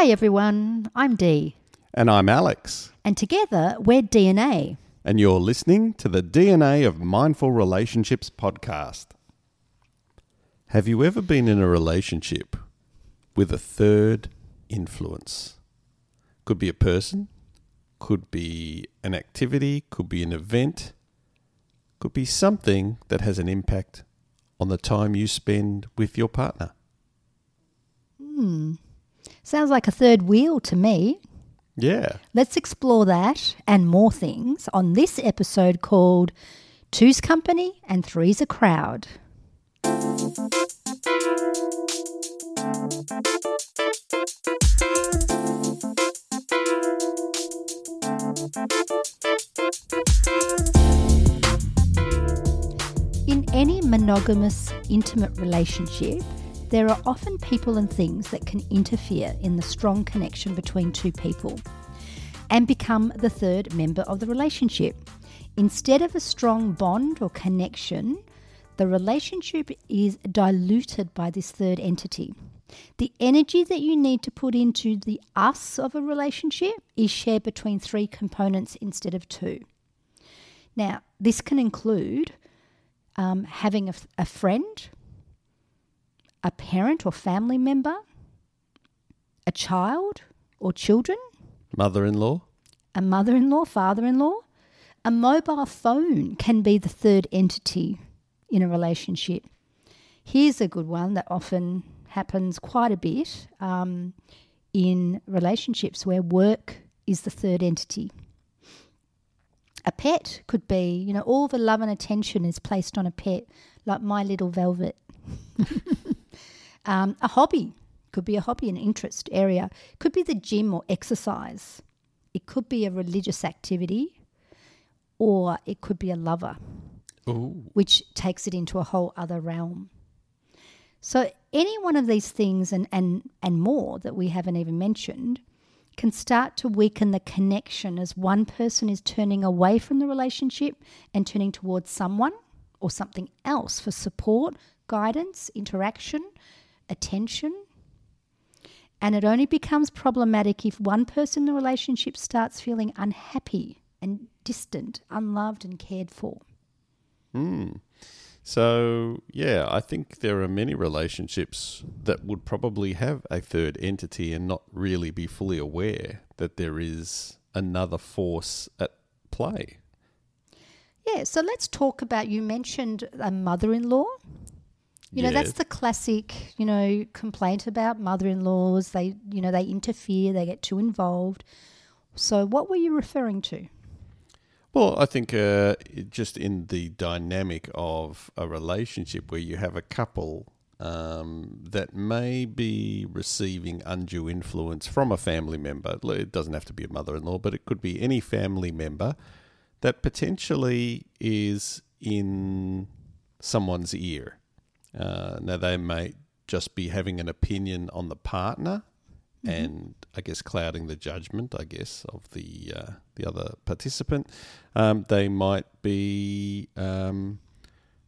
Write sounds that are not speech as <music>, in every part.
Hi everyone, I'm Dee, And I'm Alex. and together we're DNA. And you're listening to the DNA of Mindful Relationships podcast. Have you ever been in a relationship with a third influence? Could be a person, could be an activity, could be an event, could be something that has an impact on the time you spend with your partner. Hmm. Sounds like a third wheel to me. Yeah. Let's explore that and more things on this episode called Two's Company and Three's a Crowd. In any monogamous, intimate relationship, there are often people and things that can interfere in the strong connection between two people and become the third member of the relationship. Instead of a strong bond or connection, the relationship is diluted by this third entity. The energy that you need to put into the us of a relationship is shared between three components instead of two. Now, this can include um, having a, a friend, a parent or family member, a child or children, Mother in law? a mother in law, father in law. A mobile phone can be the third entity in a relationship. Here's a good one that often happens quite a bit um, in relationships where work is the third entity. A pet could be, you know, all the love and attention is placed on a pet, like my little velvet. <laughs> um, a hobby could be a hobby, an interest area. Could be the gym or exercise. It could be a religious activity, or it could be a lover, Ooh. which takes it into a whole other realm. So, any one of these things and, and, and more that we haven't even mentioned can start to weaken the connection as one person is turning away from the relationship and turning towards someone or something else for support, guidance, interaction, attention. And it only becomes problematic if one person in the relationship starts feeling unhappy and distant, unloved, and cared for. Hmm. So, yeah, I think there are many relationships that would probably have a third entity and not really be fully aware that there is another force at play. Yeah, so let's talk about you mentioned a mother in law. You know, that's the classic, you know, complaint about mother in laws. They, you know, they interfere, they get too involved. So, what were you referring to? Well, I think uh, just in the dynamic of a relationship where you have a couple um, that may be receiving undue influence from a family member. It doesn't have to be a mother in law, but it could be any family member that potentially is in someone's ear. Uh, now, they may just be having an opinion on the partner and I guess clouding the judgment, I guess, of the uh, the other participant. Um, they might be um,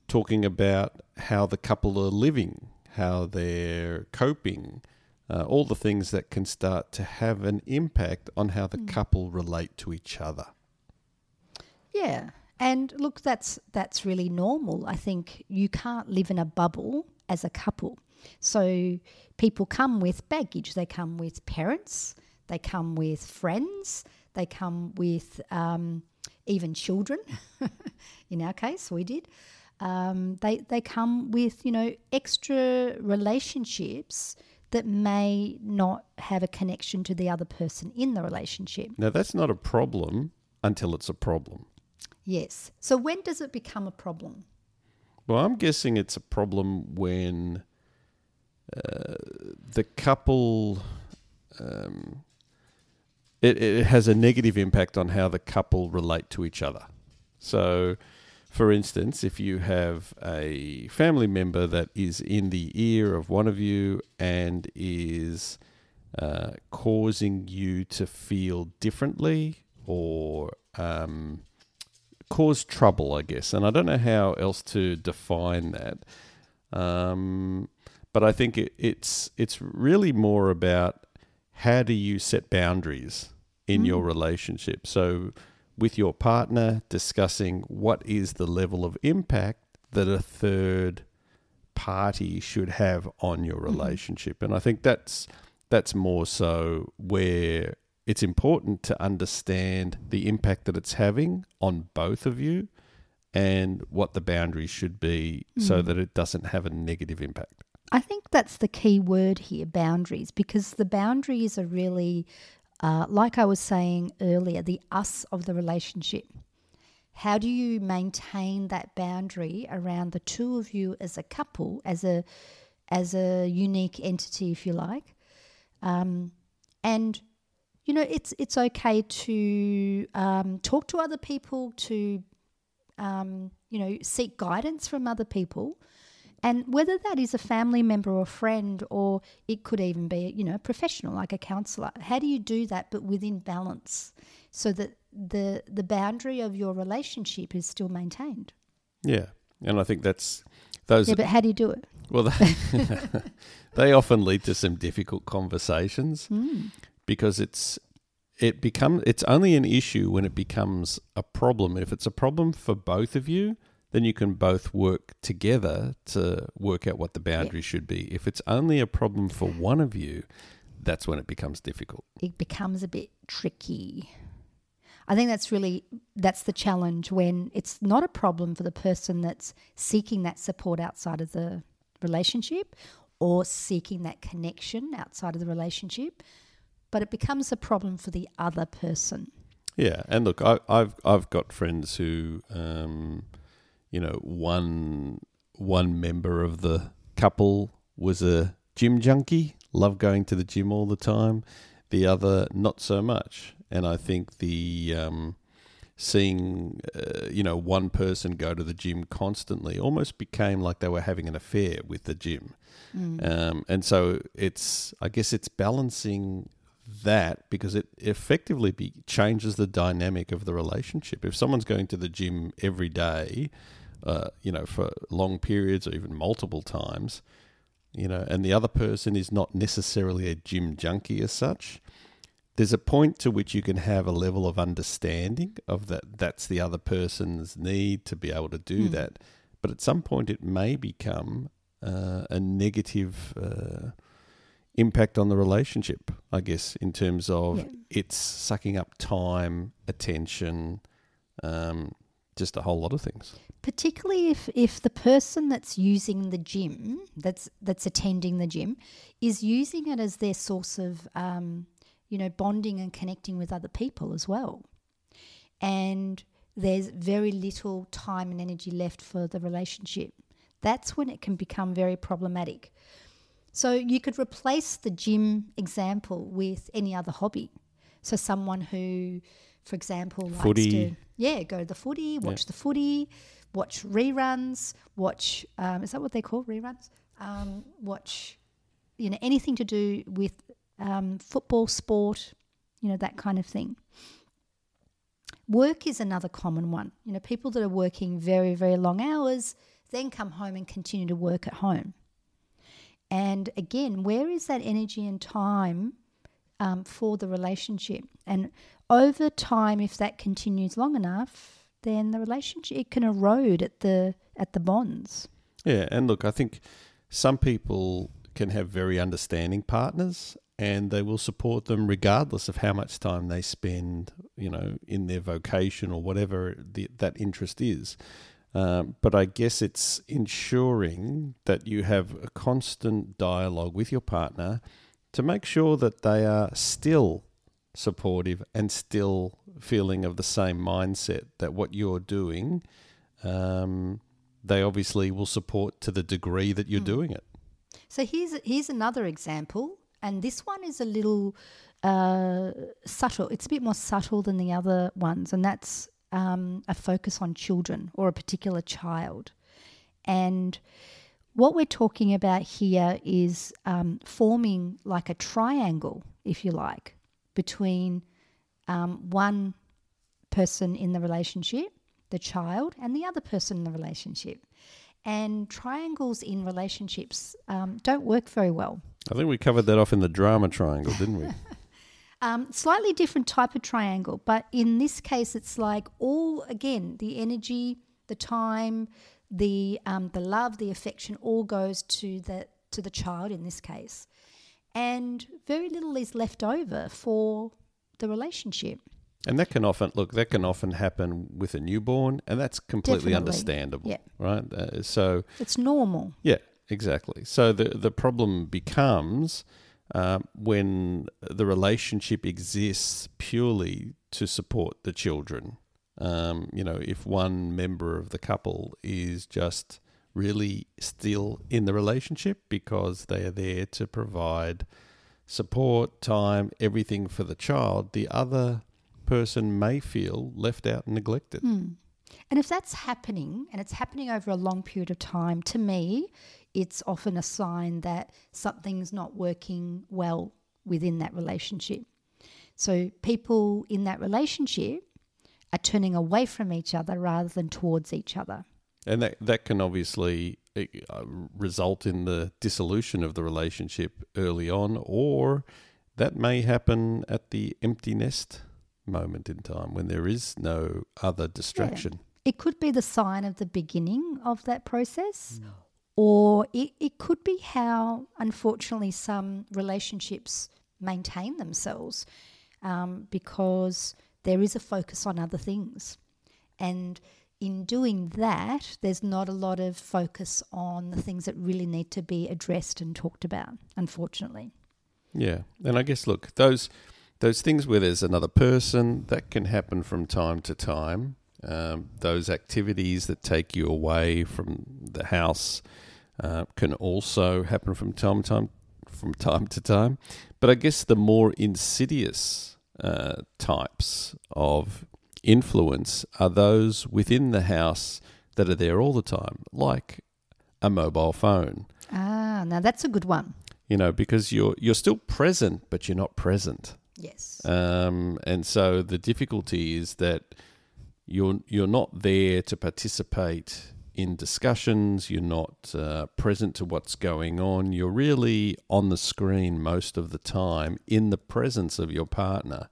talking about how the couple are living, how they're coping, uh, all the things that can start to have an impact on how the couple relate to each other. Yeah. And look, that's that's really normal. I think you can't live in a bubble as a couple. So people come with baggage. They come with parents. They come with friends. They come with um, even children. <laughs> in our case, we did. Um, they they come with you know extra relationships that may not have a connection to the other person in the relationship. Now, that's not a problem until it's a problem. Yes. So when does it become a problem? Well, I'm guessing it's a problem when uh, the couple. Um, it, it has a negative impact on how the couple relate to each other. So, for instance, if you have a family member that is in the ear of one of you and is uh, causing you to feel differently or um, cause trouble, I guess. And I don't know how else to define that. Um, but I think it, it's it's really more about how do you set boundaries in your relationship? So, with your partner, discussing what is the level of impact that a third party should have on your relationship. And I think that's that's more so where it's important to understand the impact that it's having on both of you and what the boundaries should be so that it doesn't have a negative impact. I think that's the key word here boundaries, because the boundaries are really, uh, like I was saying earlier, the us of the relationship. How do you maintain that boundary around the two of you as a couple, as a as a unique entity, if you like? Um, and you know, it's it's okay to um, talk to other people, to um, you know, seek guidance from other people. And whether that is a family member or friend, or it could even be, you know, a professional like a counselor. How do you do that, but within balance, so that the the boundary of your relationship is still maintained? Yeah. And I think that's those Yeah, but how do you do it? Well, <laughs> they, <laughs> they often lead to some difficult conversations because it's it become it's only an issue when it becomes a problem. If it's a problem for both of you, then you can both work together to work out what the boundary should be. If it's only a problem for one of you, that's when it becomes difficult. it becomes a bit tricky. I think that's really that's the challenge when it's not a problem for the person that's seeking that support outside of the relationship or seeking that connection outside of the relationship, but it becomes a problem for the other person. Yeah, and look, I, I've I've got friends who, um, you know, one one member of the couple was a gym junkie, loved going to the gym all the time. The other, not so much. And I think the um, seeing, uh, you know, one person go to the gym constantly almost became like they were having an affair with the gym. Um, and so it's, I guess, it's balancing that because it effectively be, changes the dynamic of the relationship. If someone's going to the gym every day, uh, you know, for long periods or even multiple times, you know, and the other person is not necessarily a gym junkie as such, there's a point to which you can have a level of understanding of that that's the other person's need to be able to do that. But at some point, it may become uh, a negative uh, impact on the relationship, I guess, in terms of Yeah. it's sucking up time, attention, um, just a whole lot of things. particularly if if the person that's using the gym that's that's attending the gym is using it as their source of um, you know bonding and connecting with other people as well and there's very little time and energy left for the relationship that's when it can become very problematic so you could replace the gym example with any other hobby. So someone who for example likes to yeah go to the footy watch the footy watch reruns watch um, is that what they call reruns? Um, watch you know anything to do with um, football sport you know that kind of thing. Work is another common one. You know people that are working very very long hours then come home and continue to work at home and again where is that energy and time um, for the relationship. And over time, if that continues long enough, then the relationship can erode at the at the bonds. Yeah, and look, I think some people can have very understanding partners and they will support them regardless of how much time they spend, you know, in their vocation or whatever the, that interest is. Um, but I guess it's ensuring that you have a constant dialogue with your partner to make sure that they are still supportive and still feeling of the same mindset that what you're doing, um, they obviously will support to the degree that you're doing it. So here's here's another example, and this one is a little uh, subtle. It's a bit more subtle than the other ones, and that's um, a focus on children or a particular child. And what we're talking about here is um, forming like a triangle, if you like, between um, one person in the relationship, the child, and the other person in the relationship. And triangles in relationships um, don't work very well. I think we covered that off in the drama triangle, didn't we? <laughs> Um, slightly different type of triangle, but in this case, it's like all again the energy, the time, the um, the love, the affection, all goes to the to the child in this case, and very little is left over for the relationship. And that can often look that can often happen with a newborn, and that's completely Definitely. understandable, Yeah. right? Uh, so It's normal. yeah, exactly. So the the problem becomes um, when the relationship exists purely to support the children. Um, you know, if one member of the couple is just really still in the relationship because they are there to provide support, time, everything for the child, the other person may feel left out and neglected. And if that's happening and it's happening over a long period of time, to me, it's often a sign that something's not working well within that relationship. So people in that relationship are turning away from each other rather than towards each other. And that that can obviously uh, result in the dissolution of the relationship early on, or that may happen at the empty nest moment in time when there is no other distraction. It could be the sign of the beginning of that process, or it, it could be how, unfortunately, some relationships maintain themselves um, because there is a focus on other things. And in doing that, there's not a lot of focus on the things that really need to be addressed and talked about, unfortunately. Yeah, and I guess look those those things where there's another person that can happen from time to time. Um, those activities that take you away from the house uh, can also happen from time to time. From time to time, but I guess the more insidious uh, types of influence are those within the house that are there all the time, like a mobile phone Ah, now that's a good one. you know, because you're you're still present, but you're not present. Yes. Um, and so the difficulty is that you're you're not there to participate in discussions. You're not uh, present to what's going on. You're really on the screen most of the time in the presence of your partner.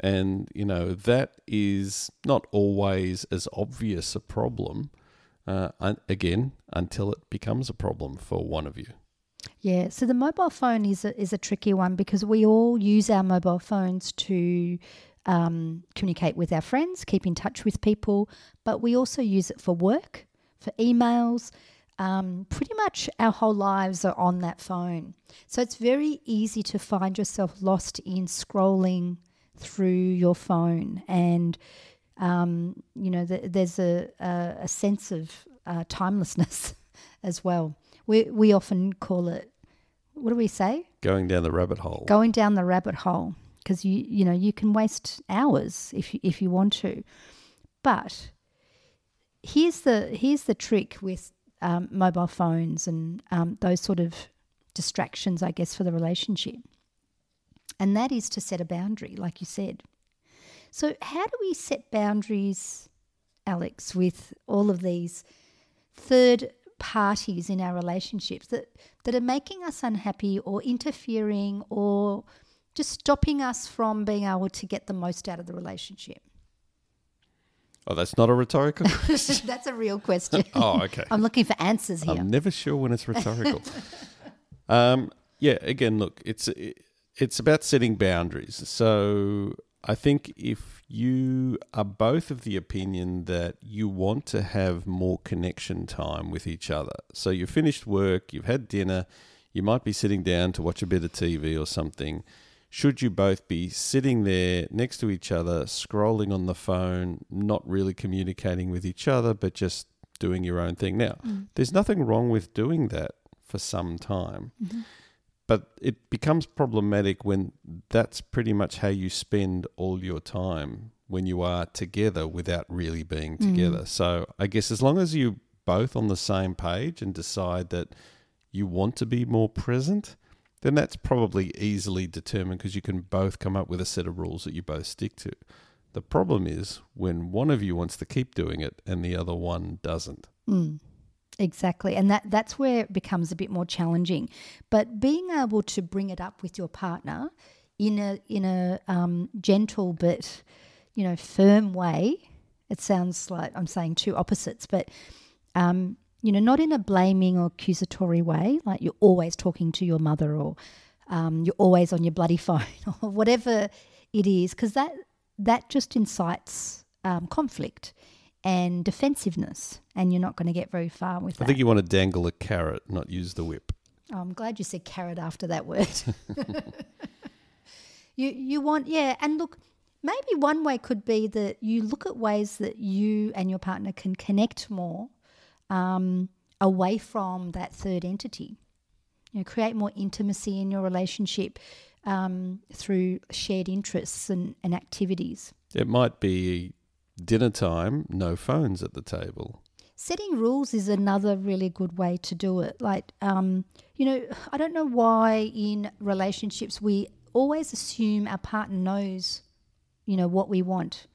And you know that is not always as obvious a problem. Uh, again, until it becomes a problem for one of you. Yeah, so the mobile phone is a, is a tricky one because we all use our mobile phones to um, communicate with our friends, keep in touch with people, but we also use it for work, for emails. Um, pretty much our whole lives are on that phone. So it's very easy to find yourself lost in scrolling through your phone. And, um, you know, th- there's a, a, a sense of uh, timelessness <laughs> as well. We, we often call it, what do we say? Going down the rabbit hole. Going down the rabbit hole because you you know you can waste hours if you, if you want to, but here's the here's the trick with um, mobile phones and um, those sort of distractions, I guess, for the relationship, and that is to set a boundary, like you said. So how do we set boundaries, Alex, with all of these third parties in our relationships that, that are making us unhappy or interfering or just stopping us from being able to get the most out of the relationship? Oh, that's not a rhetorical <laughs> question. That's a real question. <laughs> oh, okay. I'm looking for answers here. I'm never sure when it's <laughs> rhetorical. um, yeah, again, look, it's it's about setting boundaries. So I think if you are both of the opinion that you want to have more connection time with each other, so you've finished work, you've had dinner, you might be sitting down to watch a bit of TV or something. Should you both be sitting there next to each other, scrolling on the phone, not really communicating with each other, but just doing your own thing? Now, mm. there's nothing wrong with doing that for some time. Mm-hmm. But it becomes problematic when that's pretty much how you spend all your time when you are together without really being mm-hmm. together. So I guess as long as you both on the same page and decide that you want to be more present, then that's probably easily determined because you can both come up with a set of rules that you both stick to. The problem is when one of you wants to keep doing it and the other one doesn't. Exactly. And that, that's where it becomes a bit more challenging. But being able to bring it up with your partner in a in a um, gentle but you know firm way. It sounds like I'm saying two opposites, but um, you know, not in a blaming or accusatory way, like you're always talking to your mother or um, you're always on your bloody <laughs> phone or whatever it is, because that that just incites um, conflict and defensiveness, and you're not going to get very far with I that. think you want to dangle a carrot, not use the whip. Oh, I'm glad you said carrot after that word. <laughs> you you want yeah, and look, maybe one way could be that you look at ways that you and your partner can connect more um, away from that third entity. You know, create more intimacy in your relationship um, through shared interests and, and activities. It might be dinner time, no phones at the table. Setting rules is another really good way to do it. Like, um, you know, I don't know why in relationships we always assume our partner knows, you know, what we want.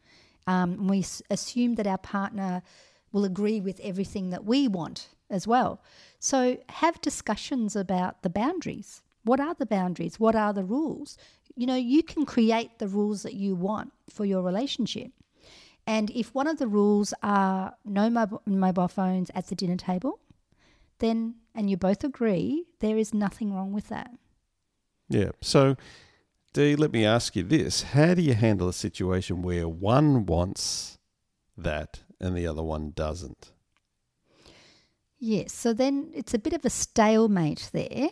Um, we assume that our partner will agree with everything that we want as well. So have discussions about the boundaries. What are the boundaries? What are the rules? You know, you can create the rules that you want for your relationship. And if one of the rules are no mob- mobile phones at the dinner table, then, and you both agree, there is nothing wrong with that. Yeah. So, Dee, let me ask you this. How do you handle a situation where one wants that and the other one doesn't? Yes, so then it's a bit of a stalemate there.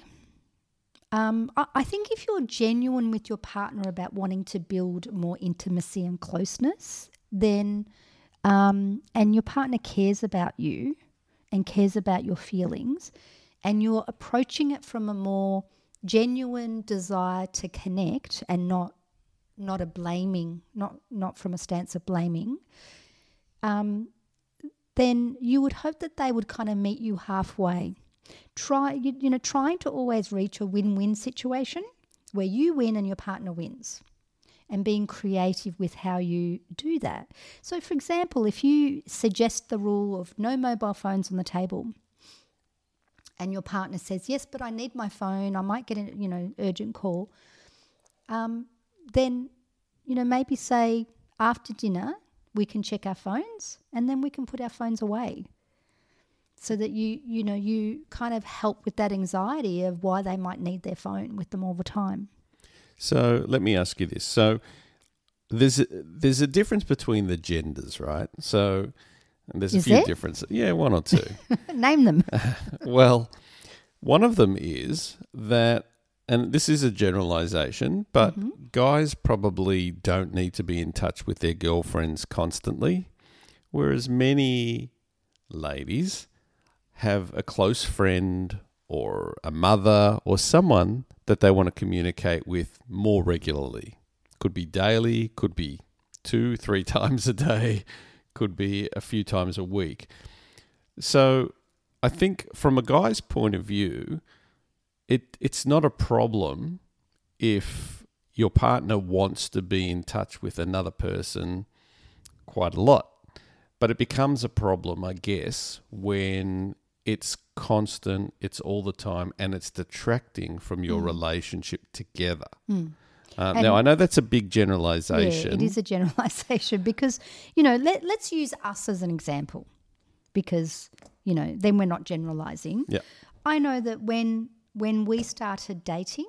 Um, I, think if you're genuine with your partner about wanting to build more intimacy and closeness, then, um, and your partner cares about you and cares about your feelings, and you're approaching it from a more genuine desire to connect and not not a blaming, not not from a stance of blaming, um, then you would hope that they would kind of meet you halfway. Try you, you know trying to always reach a win-win situation where you win and your partner wins. And being creative with how you do that. So, for example, if you suggest the rule of no mobile phones on the table, and your partner says, "Yes, but I need my phone. I might get a you know urgent call," um, then you know maybe say after dinner we can check our phones and then we can put our phones away so that you you know you kind of help with that anxiety of why they might need their phone with them all the time So, let me ask you this. So, there's a, there's a difference between the genders, right? So, and there's a few there? differences. Yeah, one or two. <laughs> name them <laughs> well, one of them is that, and this is a generalization, but mm-hmm. guys probably don't need to be in touch with their girlfriends constantly, whereas many ladies have a close friend or a mother or someone that they want to communicate with more regularly. Could be daily, could be two, <laughs> three times a day, could be a few times a week. So I think from a guy's point of view, it it's not a problem if your partner wants to be in touch with another person quite a lot. But it becomes a problem, I guess, when it's constant, it's all the time, and it's detracting from your relationship together. Um, And- now, I know that's a big generalization. Yeah, it is a generalization <laughs> because, you know, let, let's use us as an example because, you know, then we're not generalizing. Yeah. I know that when when we started dating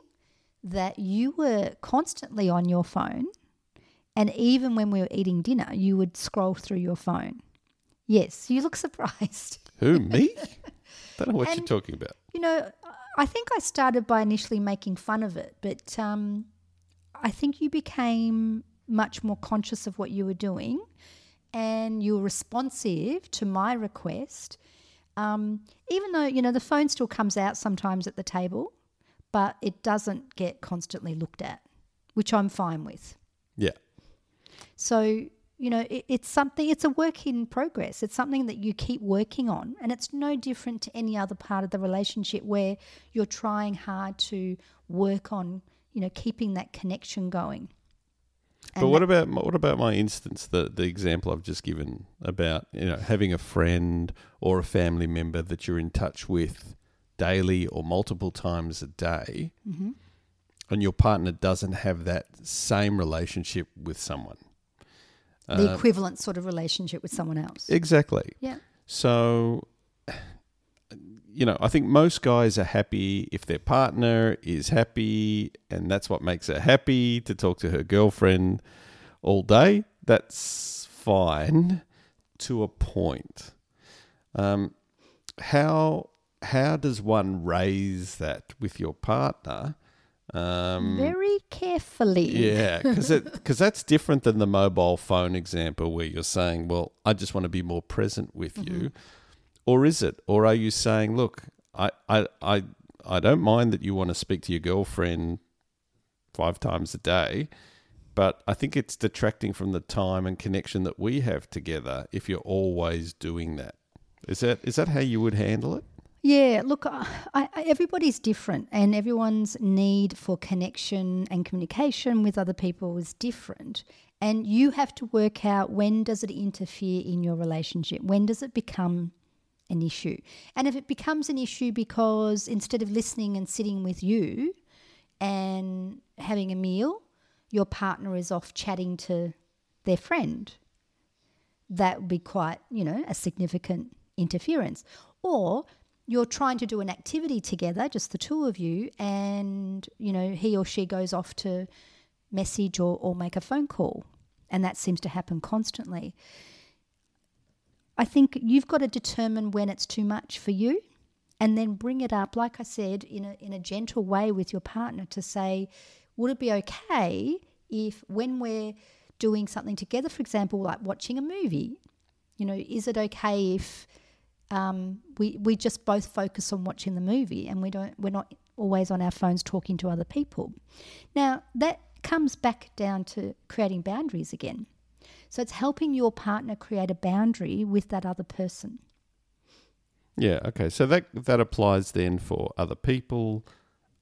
that you were constantly on your phone and even when we were eating dinner you would scroll through your phone. Yes, you look <laughs> surprised. Who, me? I <laughs> Don't know what you're talking about. You know, I think I started by initially making fun of it, but um, I think you became much more conscious of what you were doing and you were responsive to my request. Um, even though, you know, the phone still comes out sometimes at the table, but it doesn't get constantly looked at, which I'm fine with. Yeah. So, you know, it, it's something, it's a work in progress. It's something that you keep working on. And it's no different to any other part of the relationship where you're trying hard to work on, you know, keeping that connection going. But what about what about my instance, the the example I've just given about you know having a friend or a family member that you're in touch with daily or multiple times a day? and your partner doesn't have that same relationship with someone. The Uh, equivalent sort of relationship with someone else. exactly. yeah. So, you know, I think most guys are happy if their partner is happy, and that's what makes her happy to talk to her girlfriend all day. That's fine to a point. Um, how how does one raise that with your partner? Um, Very carefully. yeah, because because <laughs> that's different than the mobile phone example where you're saying, "Well, I just want to be more present with you," or is it? Or are you saying, "Look, I I I I don't mind that you want to speak to your girlfriend five times a day." But I think it's detracting from the time and connection that we have together if you're always doing that. Is that is that how you would handle it? Yeah, look, I, I, everybody's different, and everyone's need for connection and communication with other people is different. And you have to work out when does it interfere in your relationship? When does it become an issue? And if it becomes an issue because instead of listening and sitting with you and having a meal, your partner is off chatting to their friend, that would be quite, you know, a significant interference. Or you're trying to do an activity together, just the two of you, and, you know, he or she goes off to message or, or make a phone call. And that seems to happen constantly. I think you've got to determine when it's too much for you and then bring it up, like I said, in a, in a gentle way with your partner to say, would it be okay if when we're doing something together, for example, like watching a movie, you know, is it okay if um, we we just both focus on watching the movie and we don't we're not always on our phones talking to other people? Now that comes back down to creating boundaries again. So it's helping your partner create a boundary with that other person. Yeah, okay. So that that applies then for other people,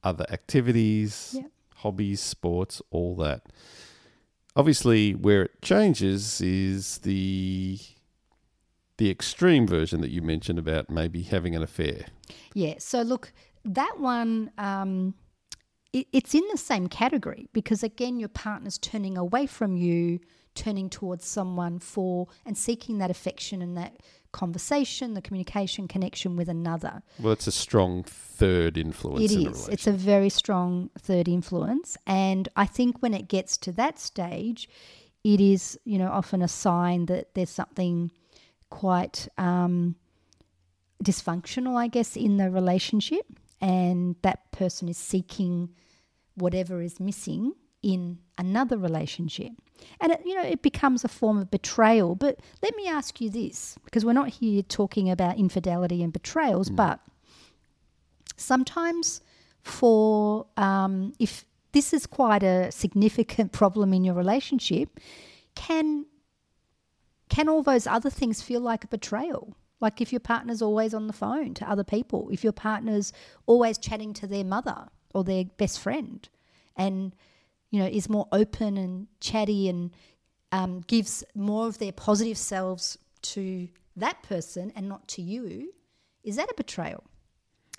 other activities, Yeah. hobbies, sports, all that. Obviously, where it changes is the the extreme version that you mentioned about maybe having an affair. Yeah. So look, that one, um, it, it's in the same category because again, your partner's turning away from you, turning towards someone for and seeking that affection and that conversation, the communication, connection with another. Well, it's a strong third influence It in a. It's a very strong third influence. And I think when it gets to that stage, it is, you know, often a sign that there's something quite um, dysfunctional, I guess, in the relationship. And that person is seeking whatever is missing in another relationship. And, it, you know, it becomes a form of betrayal. But let me ask you this because we're not here talking about infidelity and betrayals, but sometimes for um, if this is quite a significant <laughs> problem in your relationship can can all those other things feel like a betrayal like if your partner's always on the phone to other people if your partner's always chatting to their mother or their best friend and you know is more open and chatty and um, gives more of their positive selves to that person and not to you is that a betrayal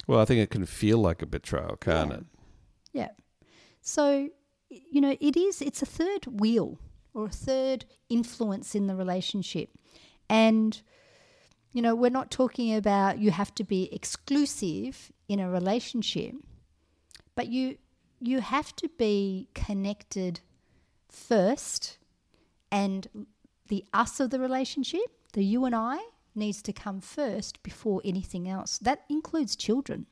Well, I think it can feel like a betrayal, can't Yeah. it? Yeah. So, you know, it is, it's a third wheel or a third influence in the relationship. And, you know, we're not talking about you have to be exclusive in a relationship, but you, you have to be connected first and the us of the relationship, the you and I, needs to come first before anything else. That includes children.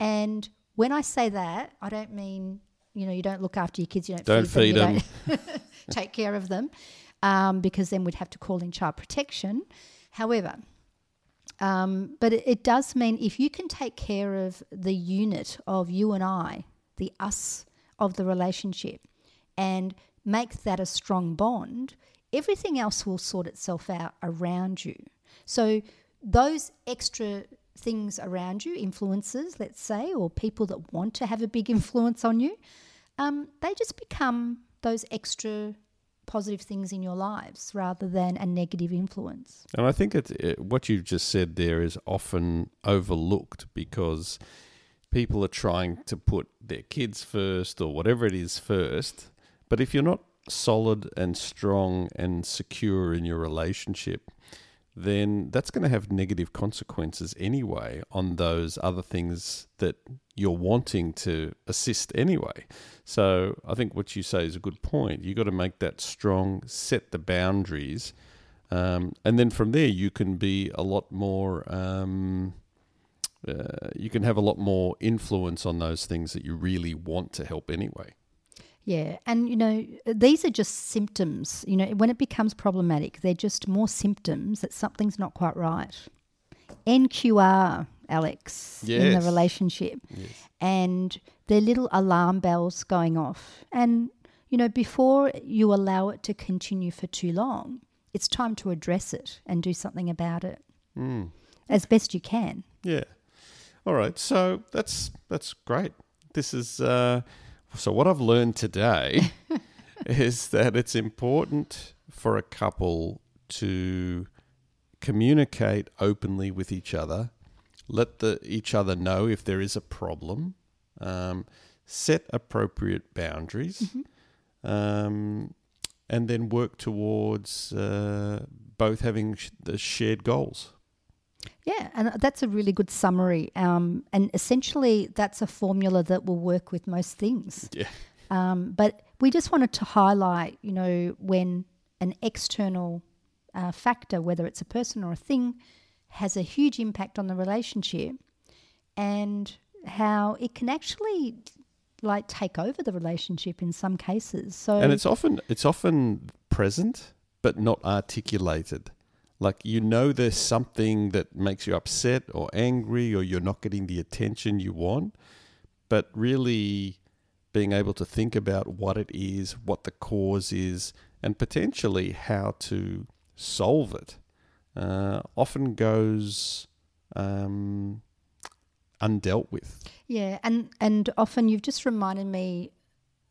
And when I say that, I don't mean you know you don't look after your kids, you don't, Don't feed, feed them, <laughs> take care of them, um, because then we'd have to call in child protection. However, um, but it, it does mean if you can take care of the unit of you and I, the us of the relationship, and make that a strong bond, everything else will sort itself out around you. So those extra things around you, influences, let's say, or people that want to have a big <laughs> influence on you, um, they just become those extra positive things in your lives rather than a negative influence. And I think it, what you've just said there is often overlooked because people are trying to put their kids first or whatever it is first. But if you're not solid and strong and secure in your relationship, then that's going to have negative consequences anyway on those other things that you're wanting to assist anyway. So I think what you say is a good point. You've got to make that strong, set the boundaries, um, and then from there you can be a lot more. Um, uh, you can have a lot more influence on those things that you really want to help anyway. Yeah, and you know, these are just symptoms. You know, when it becomes problematic, they're just more symptoms that something's not quite right. NQR, Alex, in the relationship, Yes. and they're little alarm bells going off. And you know, before you allow it to continue for too long, it's time to address it and do something about it Mm. as best you can. Yeah. All right. So that's that's great. This is uh, so what I've learned today <laughs> is that it's important for a couple to communicate openly with each other, let the each other know if there is a problem, um, set appropriate boundaries, um, and then work towards uh, both having sh- the shared goals. Yeah, and that's a really good summary. Um, and essentially, that's a formula that will work with most things. Yeah. Um, but we just wanted to highlight, you know, when an external uh, factor, whether it's a person or a thing, has a huge impact on the relationship, and how it can actually like take over the relationship in some cases. So and it's often it's often present but not articulated like you know there's something that makes you upset or angry or you're not getting the attention you want but really being able to think about what it is what the cause is and potentially how to solve it uh, often goes um, undealt with Yeah, and and often you've just reminded me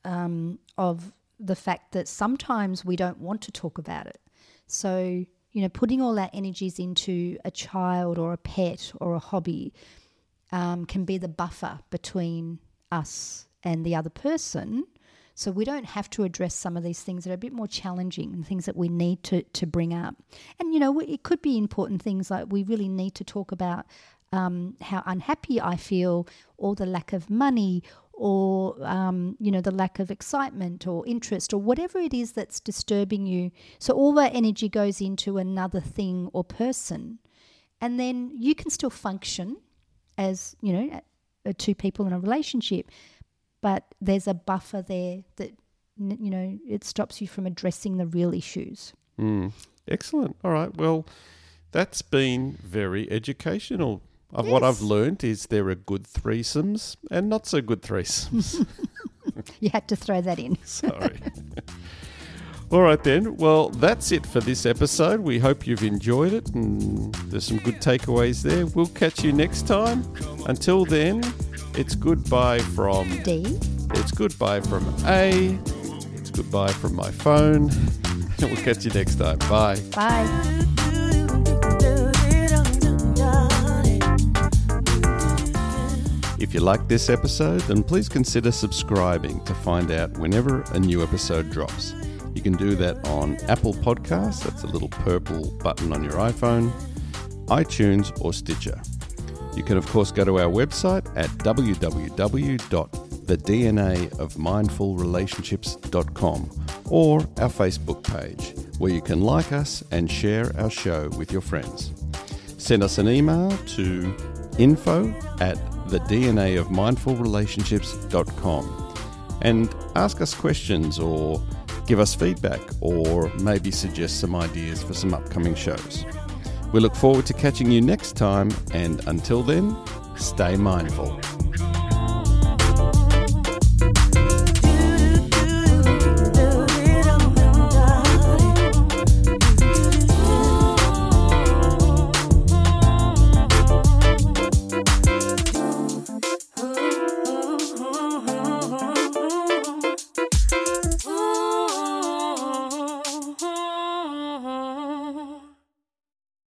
um, of the fact that sometimes we don't want to talk about it. So you know, putting all our energies into a child or a pet or a hobby um, can be the buffer between us and the other person. So we don't have to address some of these things that are a bit more challenging and things that we need to, to bring up. And, you know, it could be important things like we really need to talk about um, how unhappy I feel or the lack of money or, um, you know, the lack of excitement or interest or whatever it is that's disturbing you. So all that energy goes into another thing or person. And then you can still function as, you know, two people in a relationship but there's a buffer there that you know it stops you from addressing the real issues Mm. Excellent. All right. Well, that's been very educational. Of what I've Yes. learned is there are good threesomes and not so good threesomes. <laughs> you had to throw that in <laughs> Sorry. All right, then. Well, that's it for this episode. We hope you've enjoyed it and there's some good takeaways there. We'll catch you next time. Until then, it's goodbye from d it's goodbye from A. It's goodbye from my phone. <laughs> we'll catch you next time. Bye. bye If you like this episode, then please consider subscribing to find out whenever a new episode drops. You can do that on Apple Podcasts, that's a little purple button on your iPhone, iTunes, or Stitcher. You can, of course, go to our website at www.thednaofmindfulrelationships.com or our Facebook page, where you can like us and share our show with your friends. Send us an email to info at the DNA of mindfulrelationships.com and ask us questions or give us feedback or maybe suggest some ideas for some upcoming shows. We look forward to catching you next time, and until then, stay mindful.